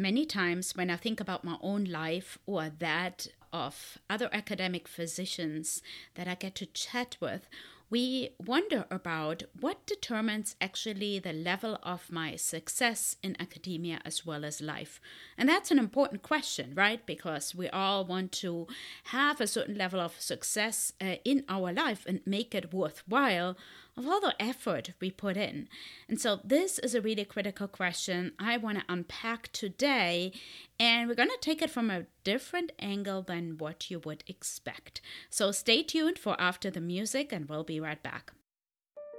Many times, when I think about my own life or that of other academic physicians that I get to chat with, we wonder about what determines actually the level of my success in academia as well as life. And that's an important question, right? Because we all want to have a certain level of success uh, in our life and make it worthwhile of all the effort we put in. And so, this is a really critical question I want to unpack today. And we're going to take it from a different angle than what you would expect. So, stay tuned for after the music, and we'll be right back.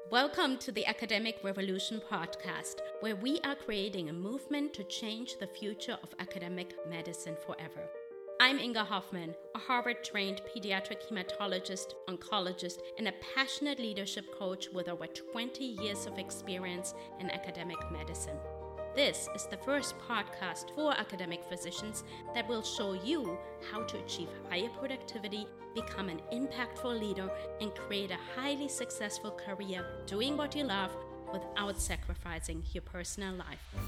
Welcome to the Academic Revolution podcast, where we are creating a movement to change the future of academic medicine forever. I'm Inga Hofmann, a Harvard trained pediatric hematologist, oncologist, and a passionate leadership coach with over 20 years of experience in academic medicine. This is the first podcast for academic physicians that will show you how to achieve higher productivity, become an impactful leader, and create a highly successful career doing what you love without sacrificing your personal life.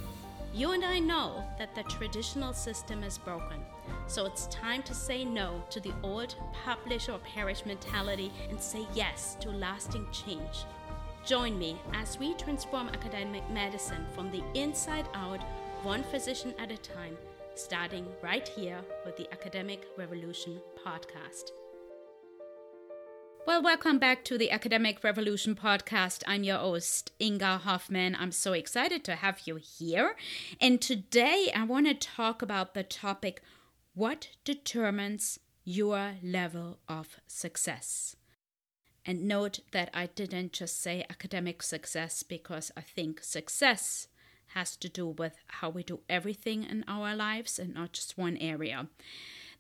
You and I know that the traditional system is broken, so it's time to say no to the old publish or perish mentality and say yes to lasting change. Join me as we transform academic medicine from the inside out, one physician at a time, starting right here with the Academic Revolution podcast. Well, welcome back to the Academic Revolution podcast. I'm your host, Inga Hofmann. I'm so excited to have you here. And today I want to talk about the topic what determines your level of success? And note that I didn't just say academic success because I think success has to do with how we do everything in our lives and not just one area.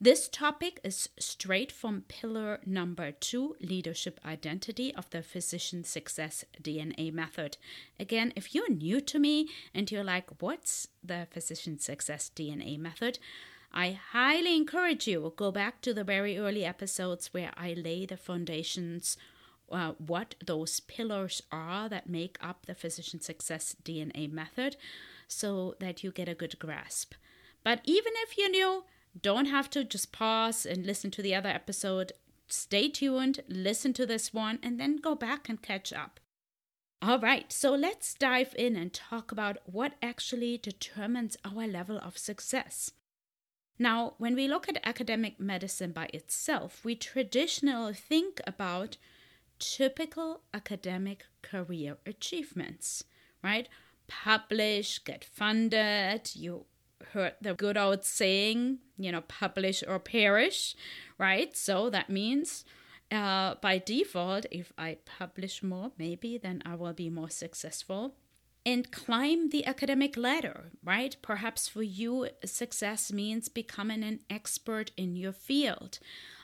This topic is straight from pillar number two leadership identity of the physician success DNA method. Again, if you're new to me and you're like, what's the physician success DNA method? I highly encourage you go back to the very early episodes where I lay the foundations uh, what those pillars are that make up the physician success DNA method so that you get a good grasp. But even if you're new, don't have to just pause and listen to the other episode. Stay tuned, listen to this one, and then go back and catch up. All right, so let's dive in and talk about what actually determines our level of success. Now, when we look at academic medicine by itself, we traditionally think about typical academic career achievements, right? Publish, get funded, you heard the good old saying, you know, publish or perish, right? So that means uh, by default, if I publish more, maybe then I will be more successful. And climb the academic ladder, right? Perhaps for you, success means becoming an expert in your field,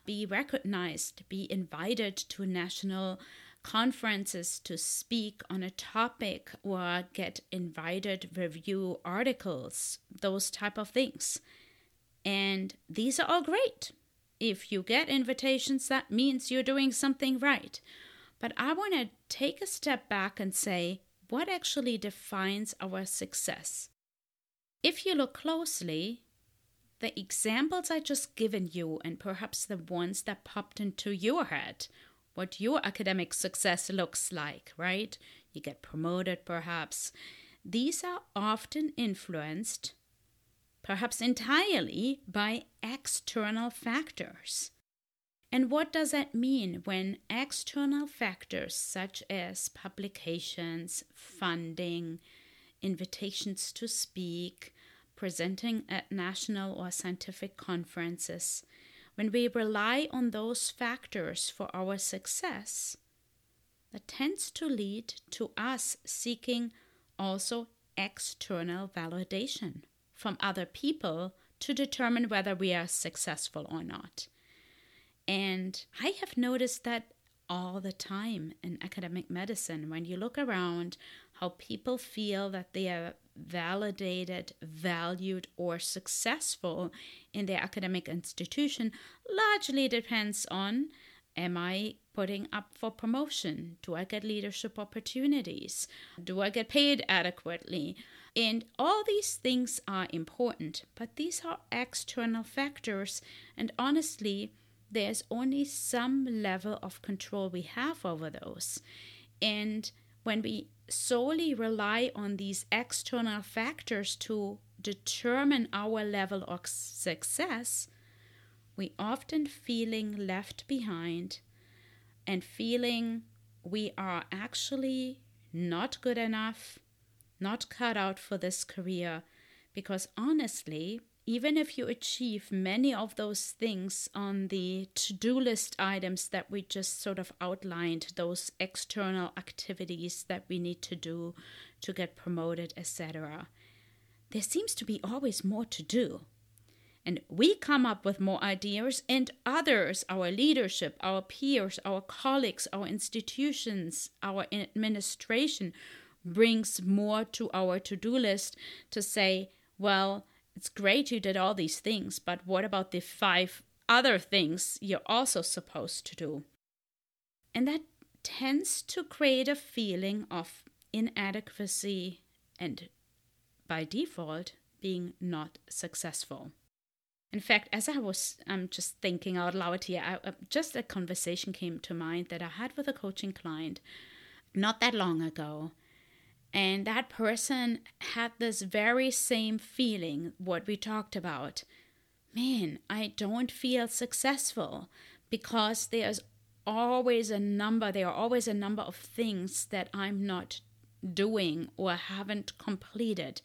be recognized, be invited to national conferences to speak on a topic or get invited review articles those type of things. And these are all great. If you get invitations that means you're doing something right. But i want to take a step back and say what actually defines our success? If you look closely the examples i just given you and perhaps the ones that popped into your head what your academic success looks like, right? You get promoted, perhaps. These are often influenced, perhaps entirely, by external factors. And what does that mean when external factors such as publications, funding, invitations to speak, presenting at national or scientific conferences, when we rely on those factors for our success, that tends to lead to us seeking also external validation from other people to determine whether we are successful or not. And I have noticed that all the time in academic medicine. When you look around, how people feel that they are validated, valued, or successful in their academic institution largely depends on am I putting up for promotion? Do I get leadership opportunities? Do I get paid adequately? And all these things are important, but these are external factors. And honestly, there's only some level of control we have over those. And when we solely rely on these external factors to determine our level of success, we often feeling left behind and feeling we are actually not good enough, not cut out for this career. Because honestly, even if you achieve many of those things on the to do list items that we just sort of outlined, those external activities that we need to do to get promoted, etc., there seems to be always more to do. And we come up with more ideas, and others, our leadership, our peers, our colleagues, our institutions, our administration, brings more to our to do list to say, well, it's great you did all these things, but what about the five other things you're also supposed to do? And that tends to create a feeling of inadequacy and, by default, being not successful. In fact, as I was I'm just thinking out loud here, I, uh, just a conversation came to mind that I had with a coaching client not that long ago. And that person had this very same feeling, what we talked about. Man, I don't feel successful because there's always a number, there are always a number of things that I'm not doing or haven't completed.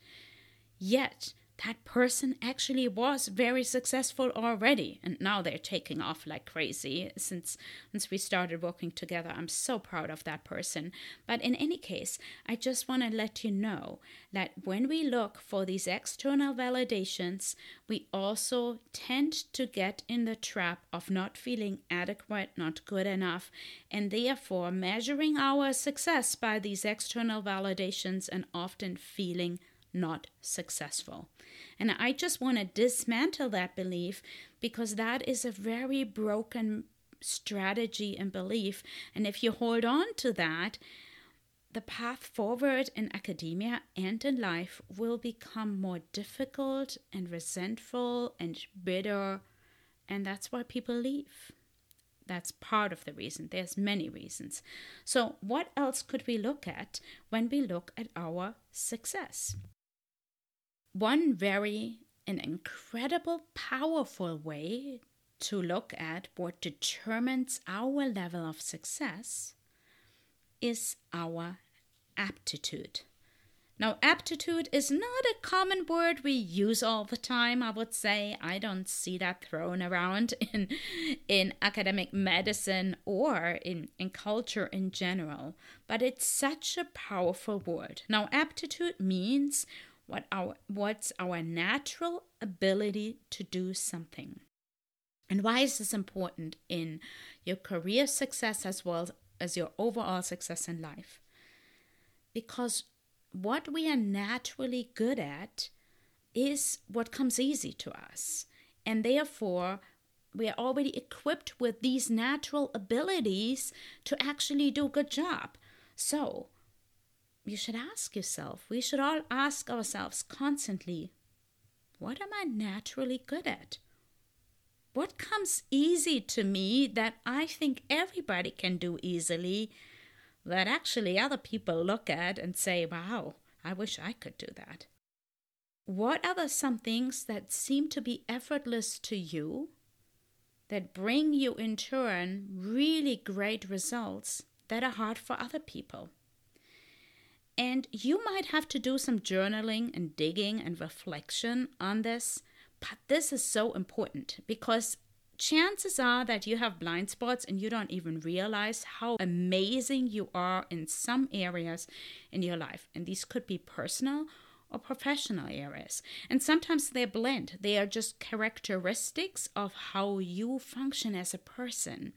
Yet, that person actually was very successful already. And now they're taking off like crazy since since we started working together. I'm so proud of that person. But in any case i just want to let you know that when we look for these external validations we also tend to get in the trap of not feeling adequate not good enough and therefore measuring our success by these external validations and often feeling not successful. And I just want to dismantle that belief because that is a very broken strategy and belief. And if you hold on to that, the path forward in academia and in life will become more difficult and resentful and bitter. And that's why people leave. That's part of the reason. There's many reasons. So, what else could we look at when we look at our success? One very an incredible powerful way to look at what determines our level of success is our aptitude. Now, aptitude is not a common word we use all the time, I would say. I don't see that thrown around in, in academic medicine or in, in culture in general, but it's such a powerful word. Now, aptitude means what our what's our natural ability to do something. And why is this important in your career success as well as your overall success in life? Because what we are naturally good at is what comes easy to us. And therefore, we are already equipped with these natural abilities to actually do a good job. So, you should ask yourself, we should all ask ourselves constantly what am I naturally good at? What comes easy to me that I think everybody can do easily, that actually other people look at and say, wow, I wish I could do that? What are the some things that seem to be effortless to you that bring you in turn really great results that are hard for other people? And you might have to do some journaling and digging and reflection on this. But this is so important because chances are that you have blind spots and you don't even realize how amazing you are in some areas in your life. And these could be personal or professional areas. And sometimes they blend, they are just characteristics of how you function as a person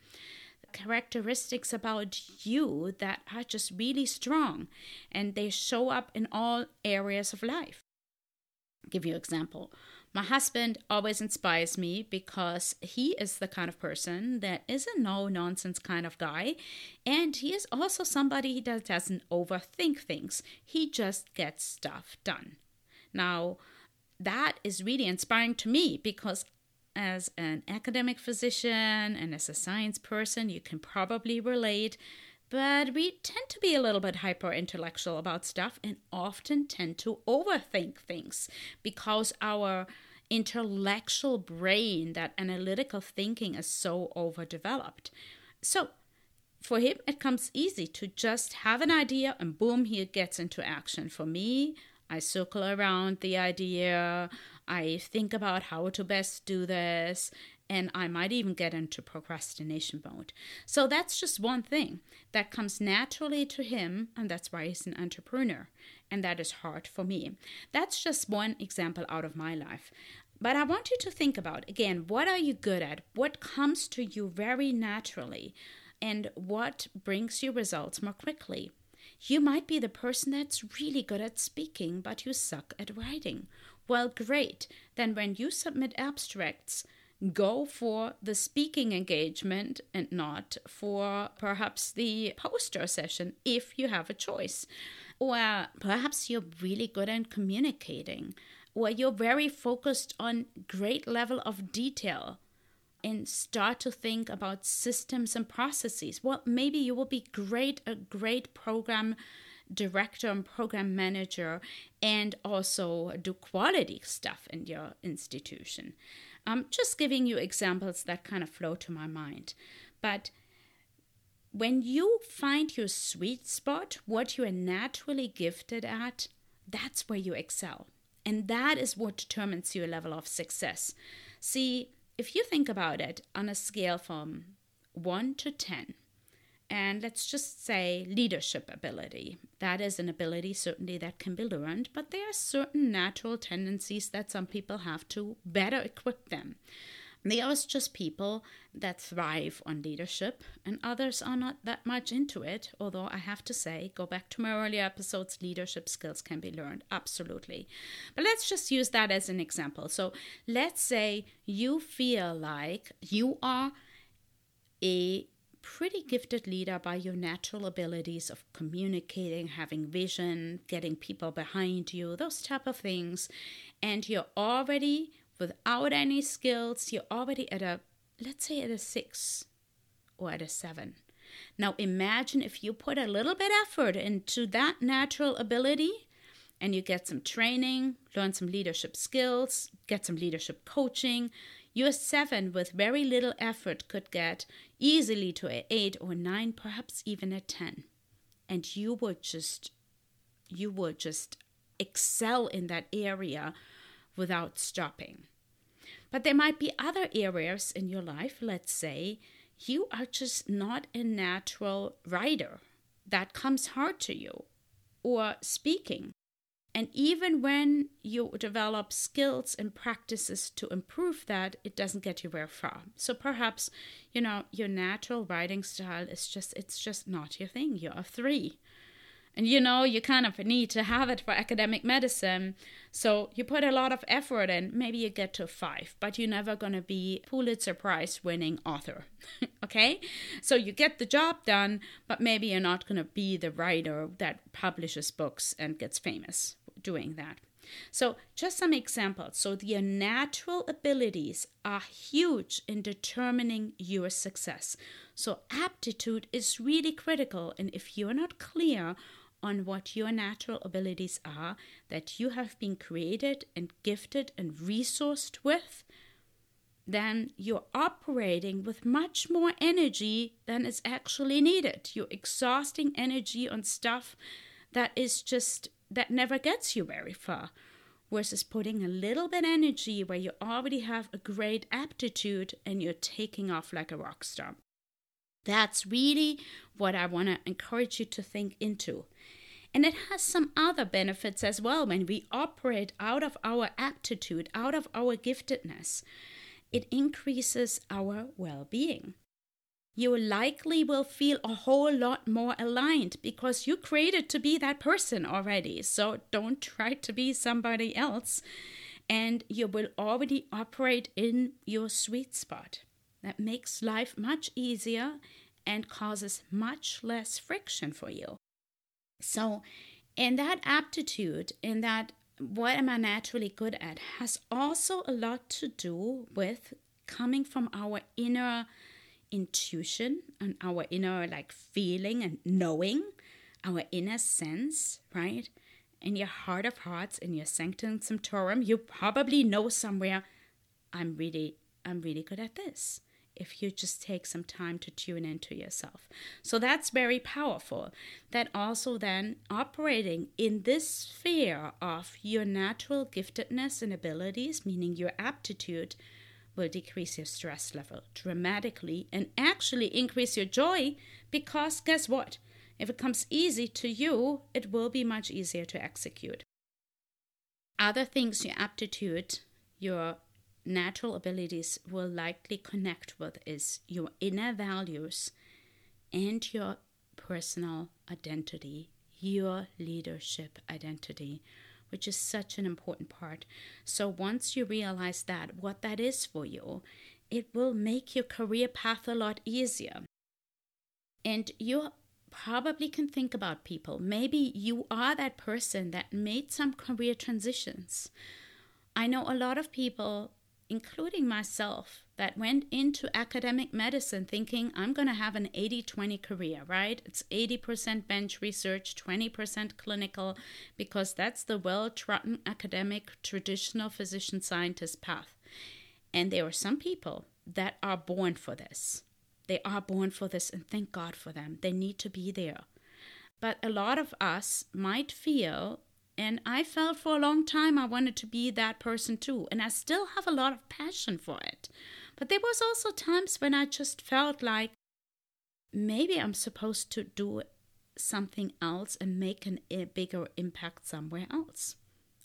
characteristics about you that are just really strong and they show up in all areas of life. I'll give you an example. My husband always inspires me because he is the kind of person that is a no nonsense kind of guy. And he is also somebody that doesn't overthink things, he just gets stuff done. Now, that is really inspiring to me because as an academic physician and as a science person, you can probably relate but we tend to be a little bit hyper intellectual about stuff and often tend to overthink things because our intellectual brain, that analytical thinking, is so overdeveloped. So, for him, it comes easy to just have an idea and boom, he gets into action. For me, I circle around the idea, I think about how to best do this, and I might even get into procrastination mode. So that's just one thing that comes naturally to him, and that's why he's an entrepreneur. And that is hard for me. That's just one example out of my life. But I want you to think about again what are you good at? What comes to you very naturally? And what brings you results more quickly? You might be the person that's really good at speaking, but you suck at writing. Well, great. Then when you submit abstracts, go for the speaking engagement and not for perhaps the poster session if you have a choice. Or perhaps you're really good at communicating, or you're very focused on great level of detail and start to think about systems and processes. Well, maybe you will be great a great program director and program manager and also do quality stuff in your institution. I'm just giving you examples that kind of flow to my mind. But when you find your sweet spot, what you are naturally gifted at, that's where you excel. And that is what determines your level of success. See, if you think about it on a scale from 1 to 10, and let's just say leadership ability. That is an ability certainly that can be learned, but there are certain natural tendencies that some people have to better equip them. There are just people that thrive on leadership, and others are not that much into it. Although I have to say, go back to my earlier episodes, leadership skills can be learned, absolutely. But let's just use that as an example. So let's say you feel like you are a pretty gifted leader by your natural abilities of communicating, having vision, getting people behind you, those type of things. And you're already without any skills, you're already at a let's say at a 6 or at a 7. Now imagine if you put a little bit effort into that natural ability and you get some training, learn some leadership skills, get some leadership coaching, your seven, with very little effort, could get easily to an eight or nine, perhaps even a ten. And you would just, you would just excel in that area without stopping. But there might be other areas in your life, let's say, you are just not a natural writer. That comes hard to you. Or speaking. And even when you develop skills and practices to improve that, it doesn't get you very far. So perhaps, you know, your natural writing style is just, it's just not your thing. You're a three. And you know, you kind of need to have it for academic medicine. So you put a lot of effort in. Maybe you get to five, but you're never going to be Pulitzer Prize winning author. okay? So you get the job done, but maybe you're not going to be the writer that publishes books and gets famous doing that. So, just some examples. So, your natural abilities are huge in determining your success. So, aptitude is really critical. And if you're not clear on what your natural abilities are that you have been created and gifted and resourced with, then you're operating with much more energy than is actually needed. You're exhausting energy on stuff that is just that never gets you very far versus putting a little bit energy where you already have a great aptitude and you're taking off like a rock star. That's really what I want to encourage you to think into. And it has some other benefits as well when we operate out of our aptitude, out of our giftedness. It increases our well being you likely will feel a whole lot more aligned because you created to be that person already. So don't try to be somebody else. and you will already operate in your sweet spot. That makes life much easier and causes much less friction for you. So, in that aptitude, in that what am I naturally good at, has also a lot to do with coming from our inner intuition and our inner like feeling and knowing, our inner sense, right? In your heart of hearts, in your sanctum sanctorum, you probably know somewhere, I'm really, I'm really good at this if you just take some time to tune into yourself. So that's very powerful. That also then operating in this sphere of your natural giftedness and abilities, meaning your aptitude, will decrease your stress level dramatically and actually increase your joy because guess what? If it comes easy to you, it will be much easier to execute. Other things, your aptitude, your natural abilities will likely connect with is your inner values and your personal identity, your leadership identity, which is such an important part. So once you realize that, what that is for you, it will make your career path a lot easier. And you probably can think about people. Maybe you are that person that made some career transitions. I know a lot of people including myself, that went into academic medicine thinking I'm going to have an 80 20 career, right? It's 80% bench research, 20% clinical, because that's the well trodden academic traditional physician scientist path. And there are some people that are born for this. They are born for this, and thank God for them. They need to be there. But a lot of us might feel and I felt for a long time I wanted to be that person too. And I still have a lot of passion for it. But there was also times when I just felt like maybe I'm supposed to do something else and make an, a bigger impact somewhere else.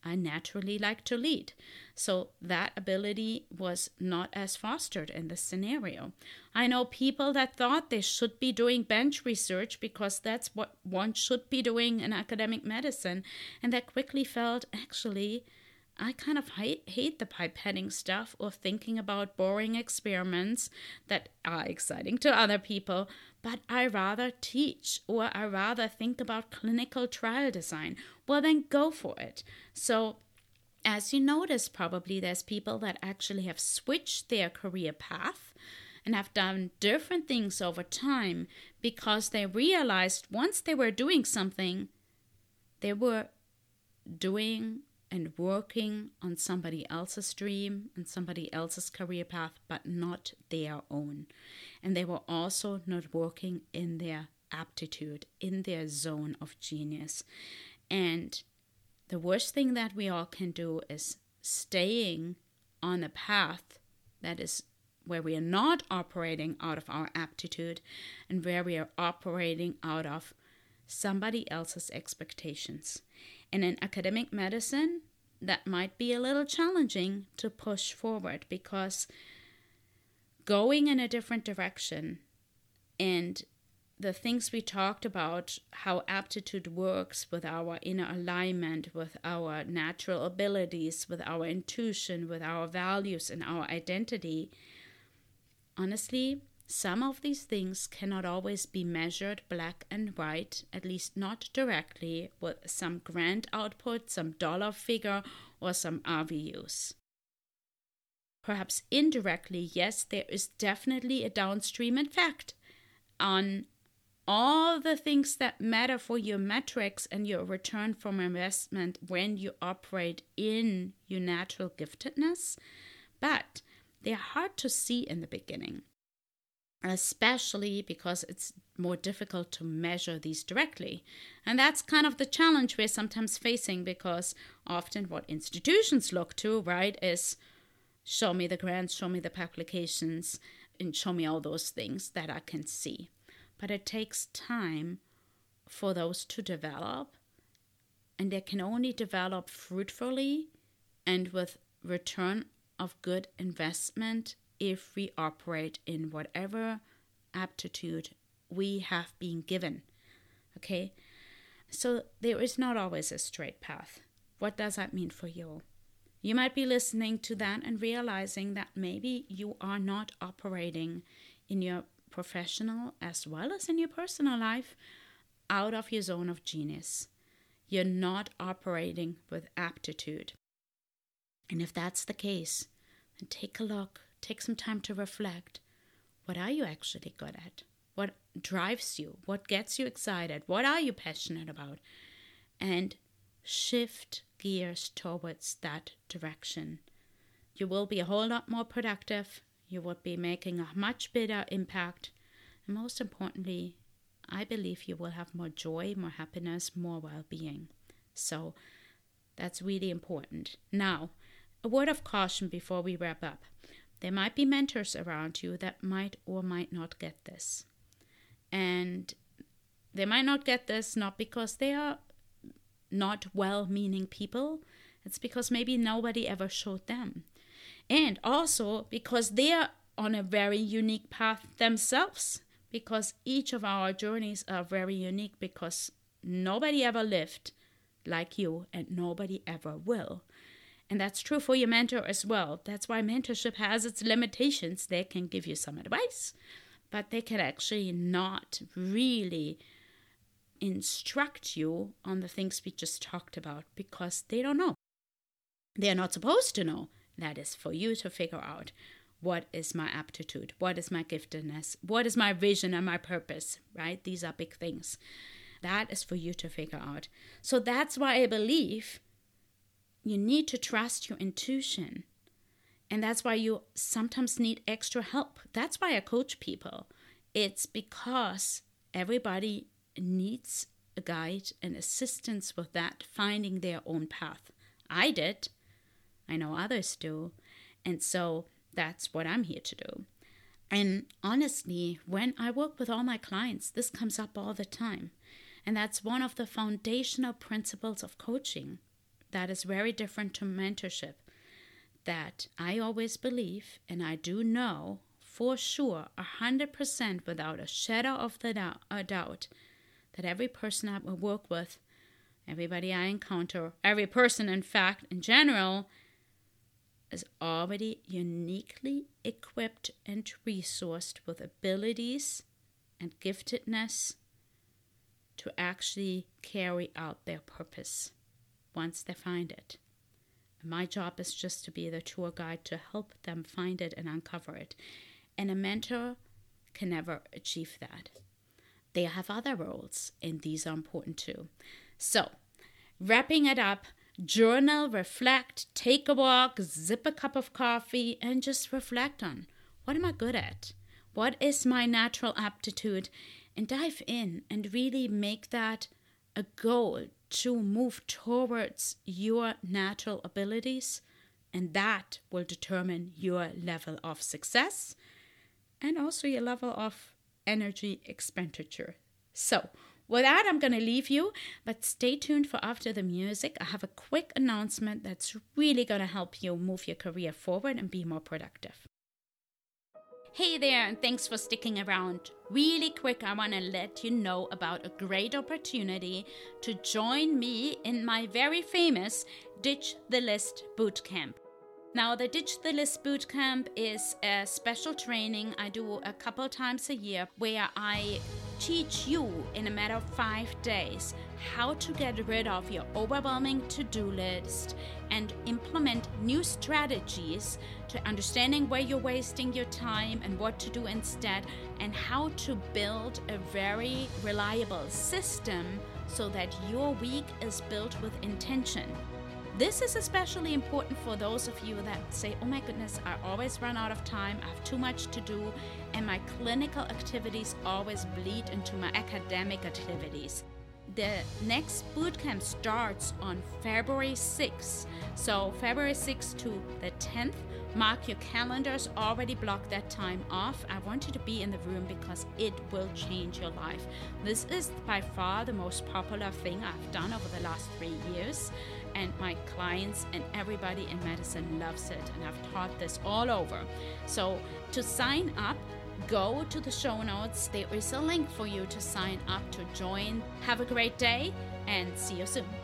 I naturally like to lead. So that ability was not as fostered in this scenario. I know people that thought they should be doing bench research because that's what one should be doing in academic medicine, and that quickly felt actually I kind of hate, hate the pipetting stuff or thinking about boring experiments that are exciting to other people, but I rather teach or I rather think about clinical trial design. Well, then go for it. So, as you notice, probably there's people that actually have switched their career path and have done different things over time because they realized once they were doing something, they were doing and working on somebody else's dream and somebody else's career path, but not their own. And they were also not working in their aptitude, in their zone of genius. And the worst thing that we all can do is staying on a path that is where we are not operating out of our aptitude and where we are operating out of somebody else's expectations. And in academic medicine, that might be a little challenging to push forward because going in a different direction and the things we talked about, how aptitude works with our inner alignment, with our natural abilities, with our intuition, with our values, and our identity. Honestly, some of these things cannot always be measured black and white, at least not directly, with some grand output, some dollar figure, or some RVUs. Perhaps indirectly, yes, there is definitely a downstream effect on all the things that matter for your metrics and your return from investment when you operate in your natural giftedness, but they're hard to see in the beginning especially because it's more difficult to measure these directly. And that's kind of the challenge we're sometimes facing because often what institutions look to, right, is show me the grants, show me the publications, and show me all those things that I can see. But it takes time for those to develop, and they can only develop fruitfully and with return of good investment if we operate in whatever aptitude we have been given. Okay? So there is not always a straight path. What does that mean for you? You might be listening to that and realizing that maybe you are not operating in your professional as well as in your personal life out of your zone of genius. You're not operating with aptitude. And if that's the case, then take a look, take some time to reflect. What are you actually good at? What drives you? What gets you excited? What are you passionate about? And shift gears towards that direction. You will be a whole lot more productive. You will be making a much bigger impact. And most importantly, I believe you will have more joy, more happiness, more well being. So that's really important. Now, a word of caution before we wrap up. There might be mentors around you that might or might not get this. And they might not get this not because they are not well meaning people, it's because maybe nobody ever showed them. And also because they are on a very unique path themselves, because each of our journeys are very unique because nobody ever lived like you and nobody ever will. And that's true for your mentor as well. That's why mentorship has its limitations. They can give you some advice, but they can actually not really instruct you on the things we just talked about because they don't know. They're not supposed to know. That is for you to figure out what is my aptitude, what is my giftedness, what is my vision and my purpose, right? These are big things. That is for you to figure out. So that's why I believe you need to trust your intuition. And that's why you sometimes need extra help. That's why I coach people. It's because everybody needs a guide and assistance with that, finding their own path. I did. I know others do. And so that's what I'm here to do. And honestly, when I work with all my clients, this comes up all the time. And that's one of the foundational principles of coaching that is very different to mentorship. That I always believe, and I do know for sure, a hundred percent without a shadow of the doubt, a doubt, that every person I work with, everybody I encounter, every person, in fact, in general, is already uniquely equipped and resourced with abilities and giftedness to actually carry out their purpose once they find it. My job is just to be the tour guide to help them find it and uncover it. And a mentor can never achieve that they have other roles, and these are important too. So, wrapping it up, journal, reflect, take a walk, zip a cup of coffee, and just reflect on what am I good at? What is my natural aptitude? And dive in and really make that a goal to move towards your natural abilities, and that will determine your level of success and also your level of energy expenditure. So, with that, I'm going to leave you, but stay tuned for after the music. I have a quick announcement that's really going to help you move your career forward and be more productive. Hey there, and thanks for sticking around. Really quick, I want to let you know about a great opportunity to join me in my very famous Ditch the List Bootcamp. Now, the Ditch the List Bootcamp is a special training I do a couple times a year where I teach you in a matter of five days how to get rid of your overwhelming to do list and implement new strategies to understanding where you're wasting your time and what to do instead, and how to build a very reliable system so that your week is built with intention. This is especially important for those of you that say, oh my goodness, I always run out of time, I have too much to do, and my clinical activities always bleed into my academic activities. The next bootcamp starts on February 6th. So, February 6th to the 10th, mark your calendars, already block that time off. I want you to be in the room because it will change your life. This is by far the most popular thing I've done over the last three years and my clients and everybody in medicine loves it. And I've taught this all over. So to sign up, go to the show notes. There is a link for you to sign up to join. Have a great day and see you soon.